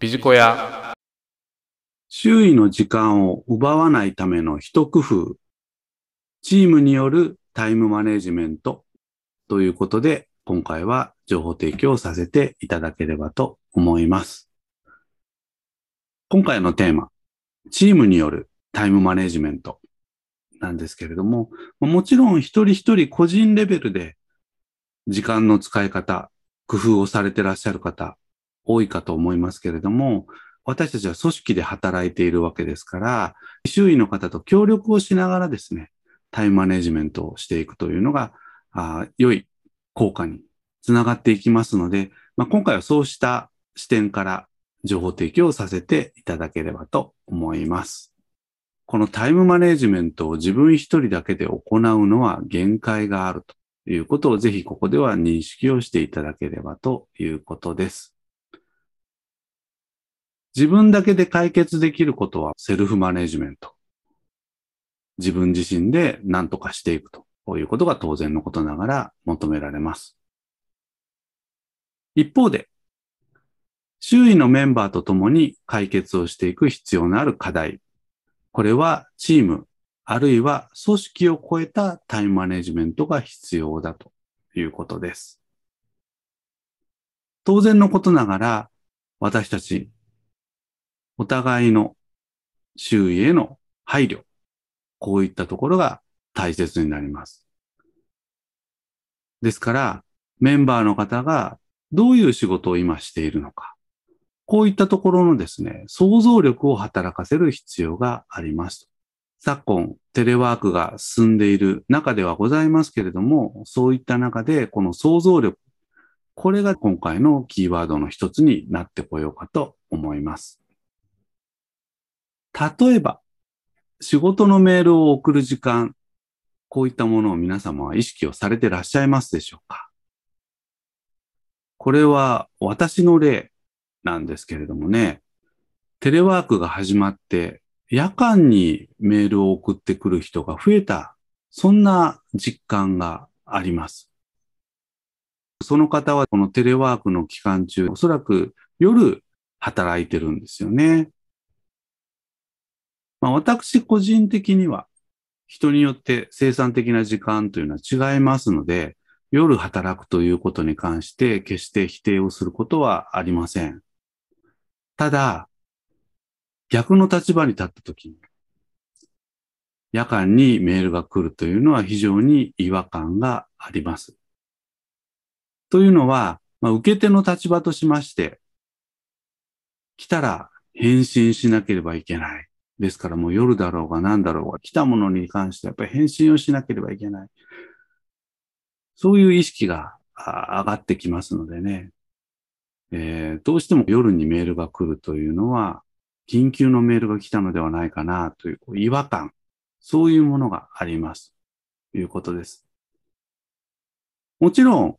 ビジコヤ。周囲の時間を奪わないための一工夫。チームによるタイムマネジメントということで、今回は情報提供させていただければと思います。今回のテーマ、チームによるタイムマネジメントなんですけれども、もちろん一人一人個人レベルで時間の使い方、工夫をされてらっしゃる方多いかと思いますけれども、私たちは組織で働いているわけですから、周囲の方と協力をしながらですね、タイムマネジメントをしていくというのが、あ良い効果につながっていきますので、まあ、今回はそうした視点から情報提供をさせていただければと思います。このタイムマネジメントを自分一人だけで行うのは限界があるということをぜひここでは認識をしていただければということです。自分だけで解決できることはセルフマネジメント。自分自身で何とかしていくということが当然のことながら求められます。一方で、周囲のメンバーと共に解決をしていく必要のある課題。これはチーム、あるいは組織を超えたタイムマネジメントが必要だということです。当然のことながら、私たちお互いの周囲への配慮、こういったところが大切になります。ですから、メンバーの方がどういう仕事を今しているのか、こういったところのですね、想像力を働かせる必要があります。昨今、テレワークが進んでいる中ではございますけれども、そういった中でこの想像力、これが今回のキーワードの一つになってこようかと思います。例えば、仕事のメールを送る時間、こういったものを皆様は意識をされてらっしゃいますでしょうか？これは私の例なんですけれどもね、テレワークが始まって夜間にメールを送ってくる人が増えた、そんな実感があります。その方はこのテレワークの期間中、おそらく夜働いてるんですよね。まあ、私個人的には人によって生産的な時間というのは違いますので、夜働くということに関して決して否定をすることはありません。ただ、逆の立場に立ったときに、夜間にメールが来るというのは非常に違和感があります。というのは、まあ、受け手の立場としまして、来たら返信しなければいけない。ですからもう夜だろうが何だろうが来たものに関してやっぱり返信をしなければいけない。そういう意識が上がってきますのでね、えー、どうしても夜にメールが来るというのは緊急のメールが来たのではないかなという違和感、そういうものがあります。ということです。もちろん、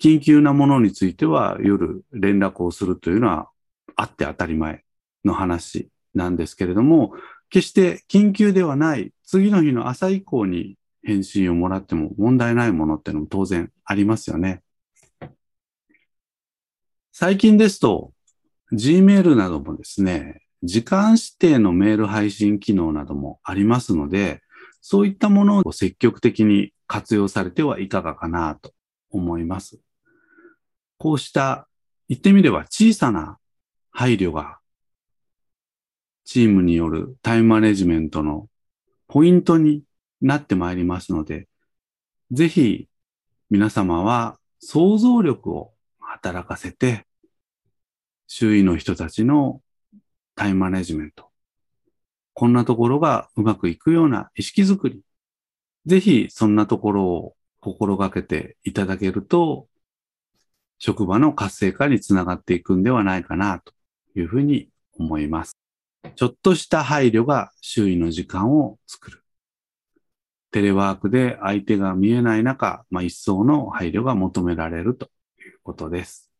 緊急なものについては夜連絡をするというのはあって当たり前の話なんですけれども、決して緊急ではない次の日の朝以降に返信をもらっても問題ないものっていうのも当然ありますよね。最近ですと、Gmail などもですね、時間指定のメール配信機能などもありますので、そういったものを積極的に活用されてはいかがかなと思います。こうした、言ってみれば小さな配慮がチームによるタイムマネジメントのポイントになってまいりますので、ぜひ皆様は想像力を働かせて、周囲の人たちのタイムマネジメント、こんなところがうまくいくような意識づくり、ぜひそんなところを心がけていただけると、職場の活性化につながっていくんではないかなというふうに思います。ちょっとした配慮が周囲の時間を作る。テレワークで相手が見えない中、まあ、一層の配慮が求められるということです。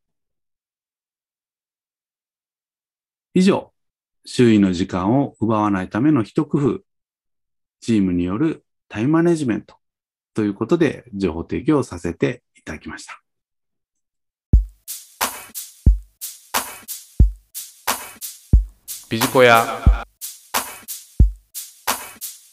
以上、周囲の時間を奪わないための一工夫、チームによるタイムマネジメントということで情報提供させていただきました。Pedicoiá